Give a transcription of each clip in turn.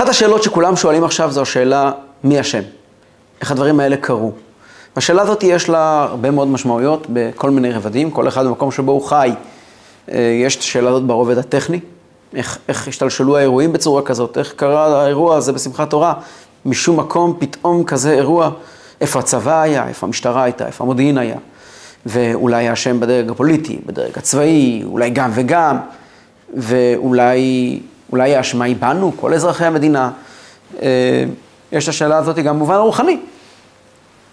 אחת השאלות שכולם שואלים עכשיו זו השאלה, מי אשם? איך הדברים האלה קרו? השאלה הזאת יש לה הרבה מאוד משמעויות בכל מיני רבדים, כל אחד במקום שבו הוא חי. אה, יש את השאלה הזאת ברובד הטכני, איך, איך השתלשלו האירועים בצורה כזאת, איך קרה האירוע הזה בשמחת תורה, משום מקום פתאום כזה אירוע, איפה הצבא היה, איפה המשטרה הייתה, איפה המודיעין היה, ואולי האשם בדרג הפוליטי, בדרג הצבאי, אולי גם וגם, ואולי אולי האשמה היא בנו, כל אזרחי המדינה. אה, יש את השאלה הזאת גם במובן הרוחני.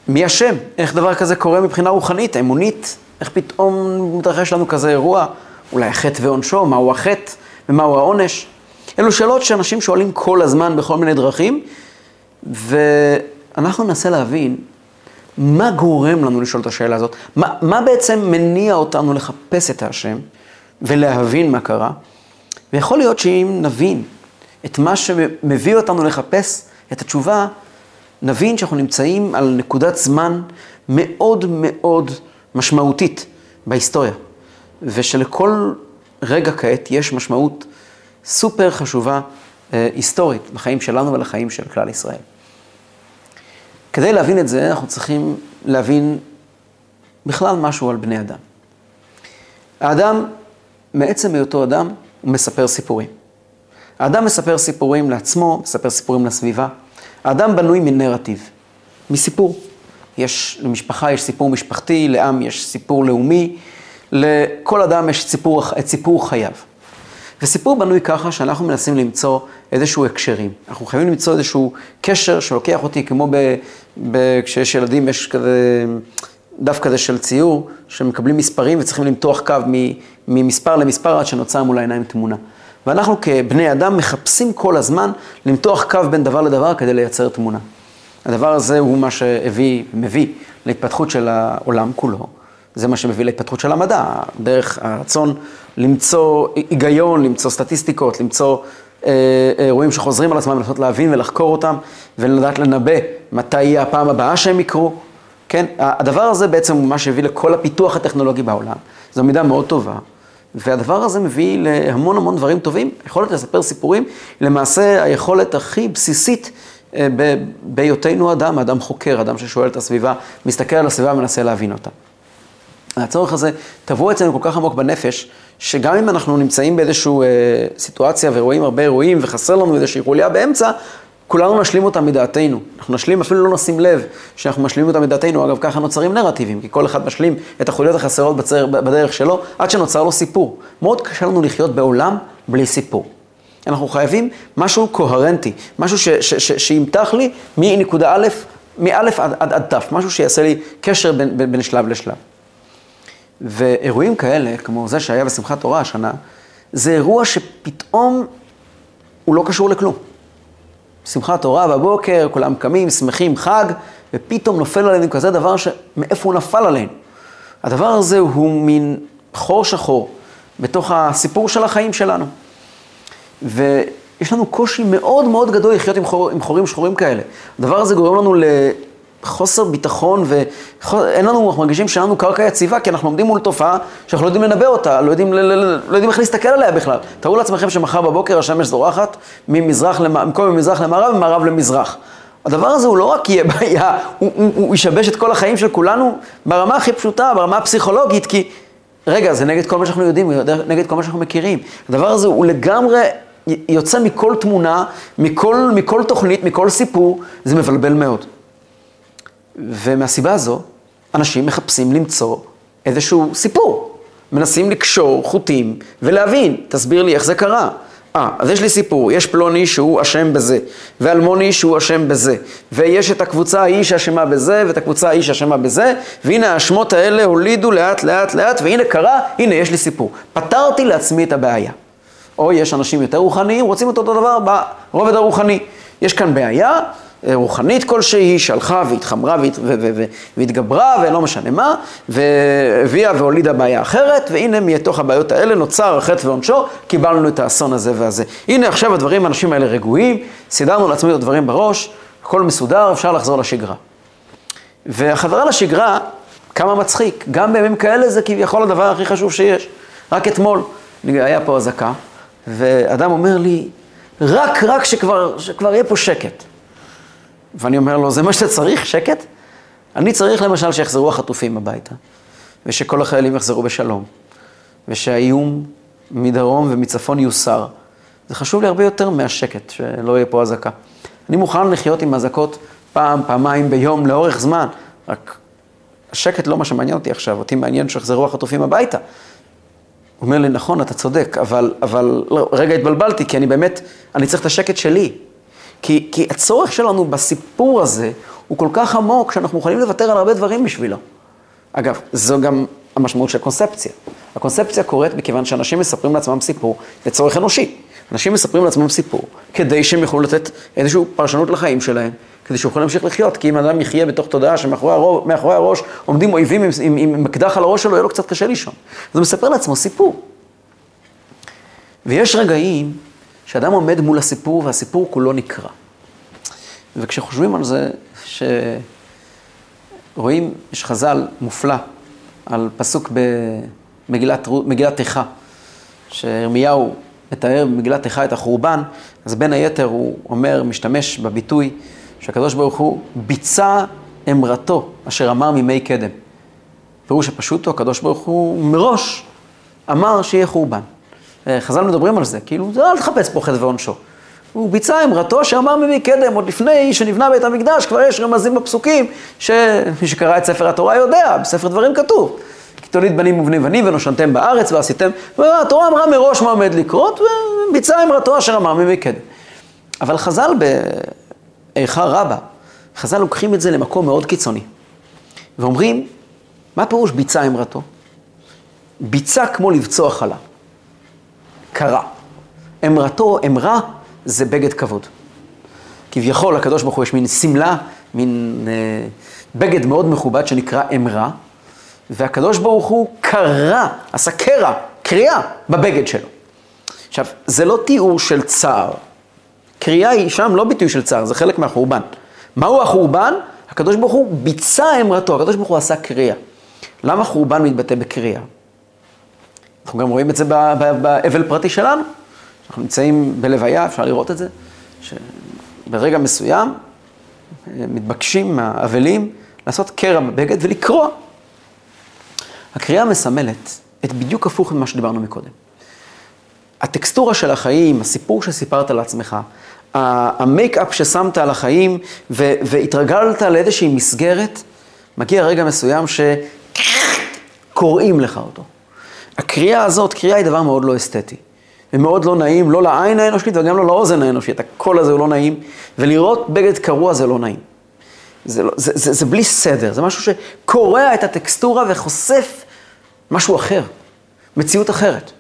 מי אשם? איך דבר כזה קורה מבחינה רוחנית, אמונית? איך פתאום מתרחש לנו כזה אירוע? אולי החטא ועונשו, מהו החטא ומהו העונש? אלו שאלות שאנשים שואלים כל הזמן בכל מיני דרכים, ואנחנו ננסה להבין מה גורם לנו לשאול את השאלה הזאת, מה, מה בעצם מניע אותנו לחפש את האשם ולהבין מה קרה. ויכול להיות שאם נבין את מה שמביא אותנו לחפש את התשובה, נבין שאנחנו נמצאים על נקודת זמן מאוד מאוד משמעותית בהיסטוריה, ושלכל רגע כעת יש משמעות סופר חשובה אה, היסטורית לחיים שלנו ולחיים של כלל ישראל. כדי להבין את זה, אנחנו צריכים להבין בכלל משהו על בני אדם. האדם, מעצם היותו אדם, מספר סיפורים. האדם מספר סיפורים לעצמו, מספר סיפורים לסביבה. האדם בנוי מנרטיב, מסיפור. יש, למשפחה יש סיפור משפחתי, לעם יש סיפור לאומי, לכל אדם יש סיפור, את סיפור חייו. וסיפור בנוי ככה שאנחנו מנסים למצוא איזשהו הקשרים. אנחנו חייבים למצוא איזשהו קשר שלוקח אותי, כמו ב, ב, כשיש ילדים, יש כזה דף כזה של ציור, שמקבלים מספרים וצריכים למתוח קו ממספר למספר עד שנוצר מול העיניים תמונה. ואנחנו כבני אדם מחפשים כל הזמן למתוח קו בין דבר לדבר כדי לייצר תמונה. הדבר הזה הוא מה שהביא, מביא להתפתחות של העולם כולו. זה מה שמביא להתפתחות של המדע, דרך הרצון למצוא היגיון, למצוא סטטיסטיקות, למצוא אה, אירועים שחוזרים על עצמם, לנסות להבין ולחקור אותם, ולדעת לנבא מתי יהיה הפעם הבאה שהם יקרו. כן, הדבר הזה בעצם הוא מה שהביא לכל הפיתוח הטכנולוגי בעולם. זו מידה מאוד טובה. והדבר הזה מביא להמון המון דברים טובים. יכולת לספר סיפורים, למעשה היכולת הכי בסיסית אה, בהיותנו אדם, אדם חוקר, אדם ששואל את הסביבה, מסתכל על הסביבה ומנסה להבין אותה. הצורך הזה טבוע אצלנו כל כך עמוק בנפש, שגם אם אנחנו נמצאים באיזושהי אה, סיטואציה ורואים הרבה אירועים וחסר לנו איזושהי חוליה באמצע, כולנו נשלים אותם מדעתנו. אנחנו נשלים, אפילו לא נשים לב שאנחנו משלימים אותם מדעתנו. אגב, ככה נוצרים נרטיבים, כי כל אחד משלים את החוליות החסרות בצר, בדרך שלו, עד שנוצר לו סיפור. מאוד קשה לנו לחיות בעולם בלי סיפור. אנחנו חייבים משהו קוהרנטי, משהו שימתח לי מנקודה א', מא' עד, עד, עד ת', משהו שיעשה לי קשר בין, בין, בין שלב לשלב. ואירועים כאלה, כמו זה שהיה בשמחת תורה השנה, זה אירוע שפתאום הוא לא קשור לכלום. שמחת תורה בבוקר, כולם קמים, שמחים, חג, ופתאום נופל עלינו כזה דבר שמאיפה הוא נפל עלינו. הדבר הזה הוא מין חור שחור בתוך הסיפור של החיים שלנו. ויש לנו קושי מאוד מאוד גדול לחיות עם, חור, עם חורים שחורים כאלה. הדבר הזה גורם לנו חוסר ביטחון ואין לנו, אנחנו מרגישים שאין לנו קרקע יציבה, כי אנחנו עומדים מול תופעה שאנחנו לא יודעים לנבא אותה, לא יודעים, לא, לא, יודעים איך להסתכל עליה בכלל. תארו לעצמכם שמחר בבוקר השמש זורחת ממזרח, במקום ממזרח למערב ומערב למזרח. הדבר הזה הוא לא רק יהיה בעיה, הוא, הוא, הוא ישבש את כל החיים של כולנו ברמה הכי פשוטה, ברמה הפסיכולוגית, כי רגע, זה נגד כל מה שאנחנו יודעים, נגד כל מה שאנחנו מכירים. הדבר הזה הוא לגמרי יוצא מכל תמונה, מכל, מכל תוכנית, מכל סיפור, זה מבלבל מאוד. ומהסיבה הזו, אנשים מחפשים למצוא איזשהו סיפור. מנסים לקשור חוטים ולהבין, תסביר לי איך זה קרה. אה, אז יש לי סיפור, יש פלוני שהוא אשם בזה, ואלמוני שהוא אשם בזה, ויש את הקבוצה ההיא שאשמה בזה, ואת הקבוצה ההיא שאשמה בזה, והנה האשמות האלה הולידו לאט לאט לאט, והנה קרה, הנה יש לי סיפור. פתרתי לעצמי את הבעיה. או יש אנשים יותר רוחניים, רוצים אותו דבר ברובד הרוחני. יש כאן בעיה, רוחנית כלשהי, שהלכה והתחמרה והתגברה ולא משנה מה, והביאה והולידה בעיה אחרת, והנה מתוך הבעיות האלה נוצר החטא ועונשו, קיבלנו את האסון הזה והזה. הנה עכשיו הדברים, האנשים האלה רגועים, סידרנו לעצמנו את הדברים בראש, הכל מסודר, אפשר לחזור לשגרה. והחזרה לשגרה, כמה מצחיק, גם בימים כאלה זה כביכול הדבר הכי חשוב שיש. רק אתמול היה פה אזעקה, ואדם אומר לי, רק, רק שכבר, שכבר יהיה פה שקט. ואני אומר לו, זה מה שאתה צריך, שקט? אני צריך למשל שיחזרו החטופים הביתה, ושכל החיילים יחזרו בשלום, ושהאיום מדרום ומצפון יוסר. זה חשוב לי הרבה יותר מהשקט, שלא יהיה פה אזעקה. אני מוכן לחיות עם אזעקות פעם, פעמיים ביום, לאורך זמן, רק השקט לא מה שמעניין אותי עכשיו, אותי מעניין שיחזרו החטופים הביתה. הוא אומר לי, נכון, אתה צודק, אבל, אבל לא, רגע התבלבלתי, כי אני באמת, אני צריך את השקט שלי. כי, כי הצורך שלנו בסיפור הזה הוא כל כך עמוק, שאנחנו מוכנים לוותר על הרבה דברים בשבילו. אגב, זו גם המשמעות של קונספציה. הקונספציה קורית מכיוון שאנשים מספרים לעצמם סיפור לצורך אנושי. אנשים מספרים לעצמם סיפור כדי שהם יוכלו לתת איזושהי פרשנות לחיים שלהם, כדי שיוכלו להמשיך לחיות, כי אם אדם יחיה בתוך תודעה שמאחורי הראש, הראש עומדים אויבים עם, עם, עם מקדח על הראש שלו, יהיה לו קצת קשה לישון. אז הוא מספר לעצמו סיפור. ויש רגעים שאדם עומד מול הסיפור והסיפור כולו נקרע. וכשחושבים על זה, שרואים, יש חז"ל מופלא על פסוק במגילת איכה, שירמיהו מתאר במגילת איכה את החורבן, אז בין היתר הוא אומר, משתמש בביטוי שהקדוש ברוך הוא ביצע אמרתו אשר אמר מימי קדם. פירוש הפשוט הוא, הקדוש ברוך הוא מראש אמר שיהיה חורבן. אה, חז"ל מדברים על זה, כאילו, אל תחפש פה חטא ועונשו. הוא ביצע אמרתו שאמר מימי קדם, עוד לפני שנבנה בית המקדש, כבר יש רמזים בפסוקים, שמי שקרא את ספר התורה יודע, בספר דברים כתוב. כי תוליד בנים ובני בנים ונושנתם בארץ ועשיתם, והתורה אמרה מראש מה עומד לקרות, וביצע אמרתו אשר אמר מימי קדם. אבל חז"ל באיכה רבה, חז"ל לוקחים את זה למקום מאוד קיצוני. ואומרים, מה פירוש ביצע אמרתו? ביצע כמו לבצוע חלה. קרה. אמרתו, אמרה, זה בגד כבוד. כביכול, לקדוש ברוך הוא יש מין שמלה, מין אה, בגד מאוד מכובד שנקרא אמרה, והקדוש ברוך הוא קרא, עשה קרע, קריאה בבגד שלו. עכשיו, זה לא תיאור של צער. קריאה היא שם לא ביטוי של צער, זה חלק מהחורבן. מהו החורבן? הקדוש ברוך הוא ביצע אמרתו, הקדוש ברוך הוא עשה קריאה. למה חורבן מתבטא בקריאה? אנחנו גם רואים את זה באבל פרטי שלנו. אנחנו נמצאים בלוויה, אפשר לראות את זה, שברגע מסוים אה, מתבקשים מהאבלים לעשות קרע בבגד ולקרוע. הקריאה מסמלת את בדיוק הפוך ממה שדיברנו מקודם. הטקסטורה של החיים, הסיפור שסיפרת לעצמך, המייק-אפ ששמת על החיים והתרגלת לאיזושהי מסגרת, מגיע רגע מסוים שקוראים לך אותו. הקריאה הזאת, קריאה היא דבר מאוד לא אסתטי. ומאוד לא נעים, לא לעין האנושית וגם לא לאוזן האנושית. הקול הזה הוא לא נעים, ולראות בגד קרוע זה לא נעים. זה, לא, זה, זה, זה בלי סדר, זה משהו שקורע את הטקסטורה וחושף משהו אחר, מציאות אחרת.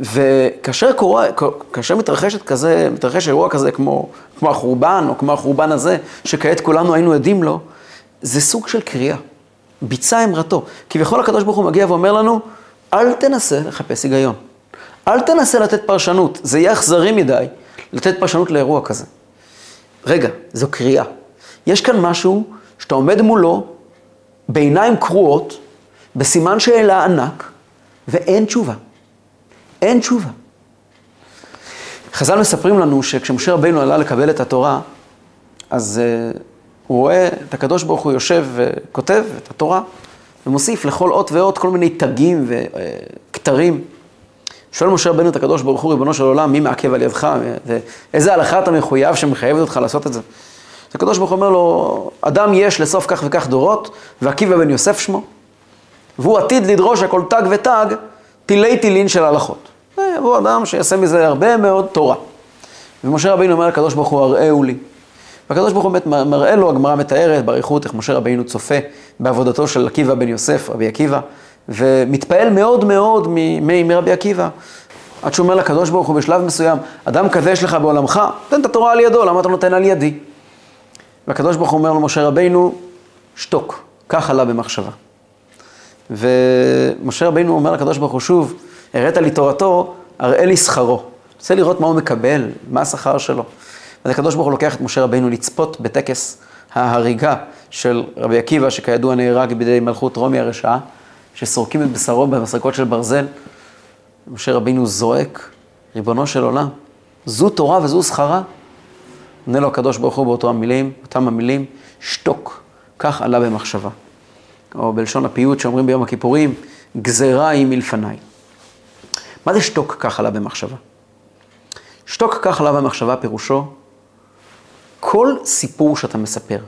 וכאשר קורא, כאשר מתרחשת כזה, מתרחש אירוע כזה כמו, כמו החורבן, או כמו החורבן הזה, שכעת כולנו היינו עדים לו, זה סוג של קריאה. ביצע אמרתו. כביכול הקדוש ברוך הוא מגיע ואומר לנו, אל תנסה לחפש היגיון. אל תנסה לתת פרשנות, זה יהיה אכזרי מדי לתת פרשנות לאירוע כזה. רגע, זו קריאה. יש כאן משהו שאתה עומד מולו בעיניים קרועות, בסימן שאלה ענק, ואין תשובה. אין תשובה. חז"ל מספרים לנו שכשמשה רבינו עלה לקבל את התורה, אז uh, הוא רואה את הקדוש ברוך הוא יושב וכותב את התורה, ומוסיף לכל אות ואות כל מיני תגים וכתרים. שואל משה רבנו את הקדוש ברוך הוא, ריבונו של עולם, מי מעכב על ידך, ואיזה הלכה אתה מחויב שמחייבת אותך לעשות את זה? אז הקדוש ברוך הוא אומר לו, אדם יש לסוף כך וכך דורות, ועקיבא בן יוסף שמו, והוא עתיד לדרוש הכל תג ותג, תילי תילין של הלכות. יבוא אדם שיעשה מזה הרבה מאוד תורה. ומשה רבינו אומר לקדוש ברוך הוא, הראהו לי. והקדוש ברוך הוא באמת מראה לו, הגמרא מתארת באריכות איך משה רבינו צופה בעבודתו של עקיבא בן יוסף, רבי עקיבא, ומתפעל מאוד מאוד מרבי עקיבא. עד שהוא אומר לקדוש ברוך הוא בשלב מסוים, אדם כזה יש לך בעולמך, תן את התורה על ידו, למה אתה נותן על ידי? והקדוש ברוך הוא אומר למשה רבינו, שתוק, כך עלה במחשבה. ומשה רבינו אומר לקדוש ברוך הוא שוב, הראת לי תורתו, הראה לי שכרו. רוצה לראות מה הוא מקבל, מה השכר שלו. אז הקדוש ברוך הוא לוקח את משה רבינו לצפות בטקס ההריגה של רבי עקיבא, שכידוע נהרג בידי מלכות רומי הרשעה, שסורקים את בשרו במסרקות של ברזל. משה רבינו זועק, ריבונו של עולם, זו תורה וזו שכרה? עונה לו הקדוש ברוך הוא באותו המילים, אותם המילים, שתוק, כך עלה במחשבה. או בלשון הפיוט שאומרים ביום הכיפורים, גזרה היא מלפניי. מה זה שתוק כך עלה במחשבה? שתוק כך עלה במחשבה פירושו, כל סיפור שאתה מספר,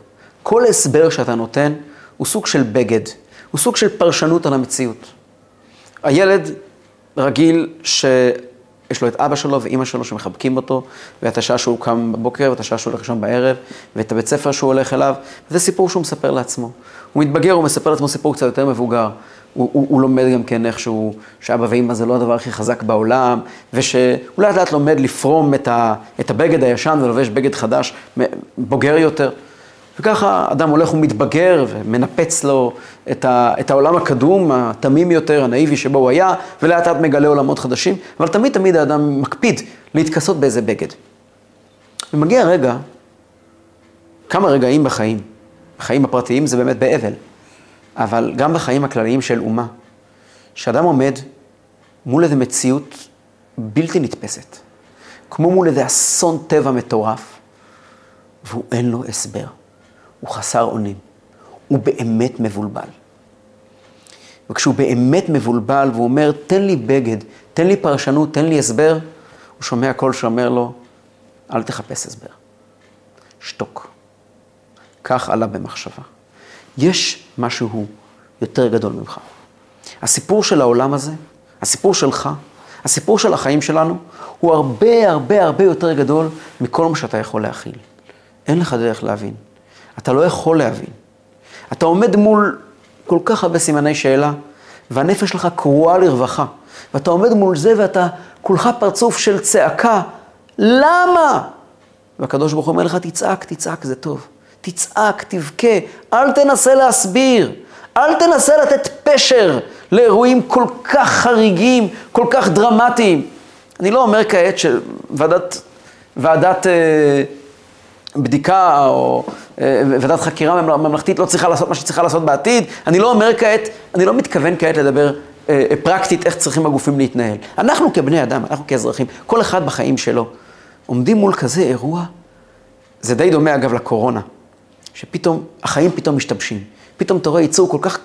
כל הסבר שאתה נותן, הוא סוג של בגד, הוא סוג של פרשנות על המציאות. הילד רגיל שיש לו את אבא שלו ואימא שלו שמחבקים אותו, ואת השעה שהוא קם בבוקר, ואת השעה שהוא הולך לישון בערב, ואת הבית ספר שהוא הולך אליו, וזה סיפור שהוא מספר לעצמו. הוא מתבגר, הוא מספר לעצמו סיפור קצת יותר מבוגר. הוא, הוא, הוא לומד גם כן איכשהו, שאבא ואימא זה לא הדבר הכי חזק בעולם, ושהוא לאט לאט לומד לפרום את, ה, את הבגד הישן ולובש בגד חדש, בוגר יותר. וככה אדם הולך ומתבגר ומנפץ לו את, ה, את העולם הקדום, התמים יותר, הנאיבי שבו הוא היה, ולאט לאט מגלה עולמות חדשים, אבל תמיד תמיד האדם מקפיד להתכסות באיזה בגד. ומגיע רגע, כמה רגעים בחיים, בחיים הפרטיים זה באמת באבל, אבל גם בחיים הכלליים של אומה, שאדם עומד מול איזו מציאות בלתי נתפסת, כמו מול איזה אסון טבע מטורף, והוא אין לו הסבר. הוא חסר אונים. הוא באמת מבולבל. וכשהוא באמת מבולבל והוא אומר, תן לי בגד, תן לי פרשנות, תן לי הסבר, הוא שומע קול שאומר לו, אל תחפש הסבר. שתוק. כך עלה במחשבה. יש משהו יותר גדול ממך. הסיפור של העולם הזה, הסיפור שלך, הסיפור של החיים שלנו, הוא הרבה הרבה הרבה יותר גדול מכל מה שאתה יכול להכיל. אין לך דרך להבין. אתה לא יכול להבין. אתה עומד מול כל כך הרבה סימני שאלה, והנפש שלך קרועה לרווחה. ואתה עומד מול זה ואתה כולך פרצוף של צעקה, למה? והקדוש ברוך הוא אומר לך, תצעק, תצעק, זה טוב. תצעק, תבכה, אל תנסה להסביר, אל תנסה לתת פשר לאירועים כל כך חריגים, כל כך דרמטיים. אני לא אומר כעת שוועדת ועדת, אה, בדיקה או אה, ועדת חקירה ממלכתית לא צריכה לעשות מה שצריכה לעשות בעתיד. אני לא אומר כעת, אני לא מתכוון כעת לדבר אה, פרקטית איך צריכים הגופים להתנהל. אנחנו כבני אדם, אנחנו כאזרחים, כל אחד בחיים שלו, עומדים מול כזה אירוע, זה די דומה אגב לקורונה, שפתאום, החיים פתאום משתבשים. פתאום אתה רואה ייצור כל כך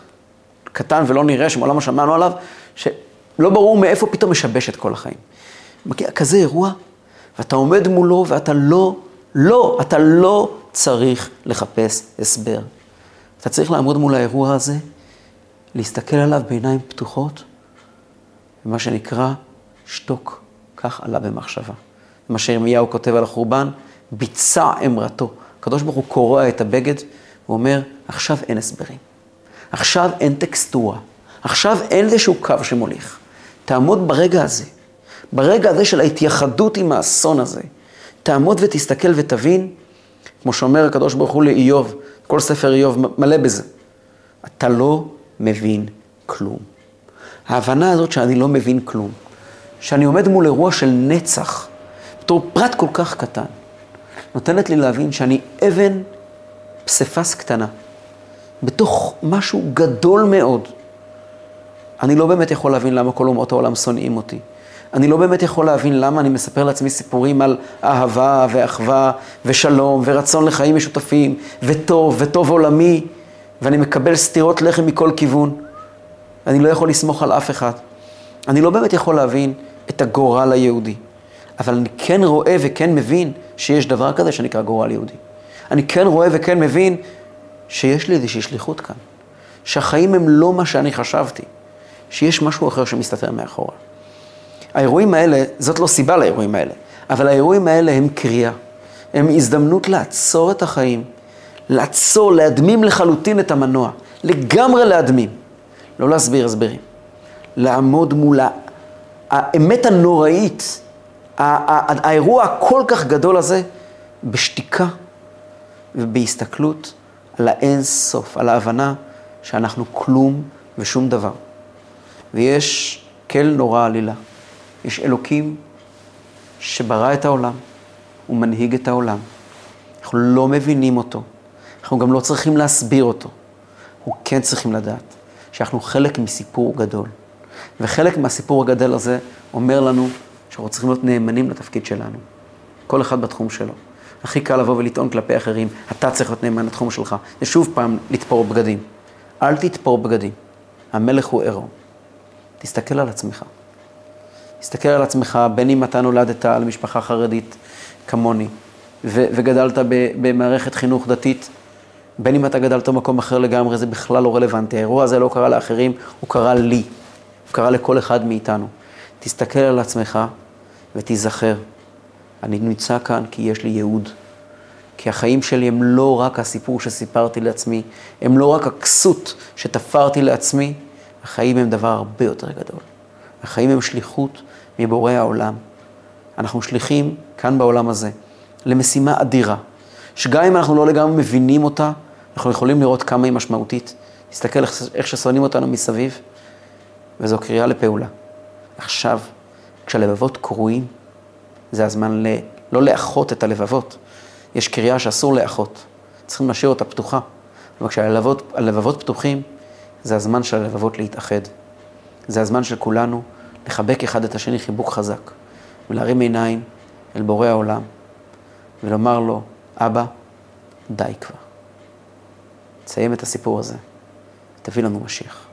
קטן ולא נראה, שמעולם לא שמענו עליו, שלא ברור מאיפה פתאום משבש את כל החיים. מגיע כזה אירוע, ואתה עומד מולו ואתה לא, לא, אתה לא צריך לחפש הסבר. אתה צריך לעמוד מול האירוע הזה, להסתכל עליו בעיניים פתוחות, ומה שנקרא שתוק, כך עלה במחשבה. מה שירמיהו כותב על החורבן, ביצע אמרתו. הקדוש ברוך הוא קורע את הבגד, ואומר, עכשיו אין הסברים. עכשיו אין טקסטורה. עכשיו אין איזשהו קו שמוליך. תעמוד ברגע הזה, ברגע הזה של ההתייחדות עם האסון הזה. תעמוד ותסתכל ותבין כמו שאומר הקדוש ברוך הוא לאיוב, כל ספר איוב מלא בזה. אתה לא מבין כלום. ההבנה הזאת שאני לא מבין כלום, שאני עומד מול אירוע של נצח, בתור פרט כל כך קטן, נותנת לי להבין שאני אבן פסיפס קטנה, בתוך משהו גדול מאוד. אני לא באמת יכול להבין למה כל אומות העולם שונאים אותי. אני לא באמת יכול להבין למה אני מספר לעצמי סיפורים על אהבה ואחווה ושלום ורצון לחיים משותפים וטוב וטוב עולמי, ואני מקבל סטירות לחם מכל כיוון. אני לא יכול לסמוך על אף אחד. אני לא באמת יכול להבין את הגורל היהודי, אבל אני כן רואה וכן מבין שיש דבר כזה שנקרא גורל יהודי. אני כן רואה וכן מבין שיש לי איזושהי שליחות כאן, שהחיים הם לא מה שאני חשבתי, שיש משהו אחר שמסתתר מאחורה. האירועים האלה, זאת לא סיבה לאירועים האלה, אבל האירועים האלה הם קריאה. הם הזדמנות לעצור את החיים, לעצור, להדמים לחלוטין את המנוע, לגמרי להדמים. לא להסביר הסברים. לעמוד מול האמת הנוראית, האירוע הכל כך גדול הזה, בשתיקה ובהסתכלות על האין סוף, על ההבנה שאנחנו כלום ושום דבר. ויש כל נורא עלילה. יש אלוקים שברא את העולם, הוא מנהיג את העולם. אנחנו לא מבינים אותו, אנחנו גם לא צריכים להסביר אותו. אנחנו כן צריכים לדעת שאנחנו חלק מסיפור גדול. וחלק מהסיפור הגדול הזה אומר לנו שאנחנו צריכים להיות נאמנים לתפקיד שלנו. כל אחד בתחום שלו. הכי קל לבוא ולטעון כלפי אחרים, אתה צריך להיות נאמן לתחום שלך. זה שוב פעם לתפור בגדים. אל תתפור בגדים. המלך הוא עירום. תסתכל על עצמך. תסתכל על עצמך, בין אם אתה נולדת למשפחה חרדית כמוני, ו- וגדלת במערכת חינוך דתית, בין אם אתה גדלת במקום אחר לגמרי, זה בכלל לא רלוונטי. האירוע הזה לא קרה לאחרים, הוא קרה לי. הוא קרה לכל אחד מאיתנו. תסתכל על עצמך ותיזכר, אני נמצא כאן כי יש לי ייעוד. כי החיים שלי הם לא רק הסיפור שסיפרתי לעצמי, הם לא רק הכסות שתפרתי לעצמי, החיים הם דבר הרבה יותר גדול. החיים הם שליחות מבורא העולם. אנחנו שליחים כאן בעולם הזה למשימה אדירה, שגם אם אנחנו לא לגמרי מבינים אותה, אנחנו יכולים לראות כמה היא משמעותית. תסתכל איך ששונאים אותנו מסביב, וזו קריאה לפעולה. עכשיו, כשהלבבות קרועים, זה הזמן ל... לא לאחות את הלבבות. יש קריאה שאסור לאחות, צריכים להשאיר אותה פתוחה. אבל כשהלבבות פתוחים, זה הזמן של הלבבות להתאחד. זה הזמן של כולנו לחבק אחד את השני חיבוק חזק, ולהרים עיניים אל בורא העולם, ולומר לו, אבא, די כבר. תסיים את הסיפור הזה, תביא לנו משיח.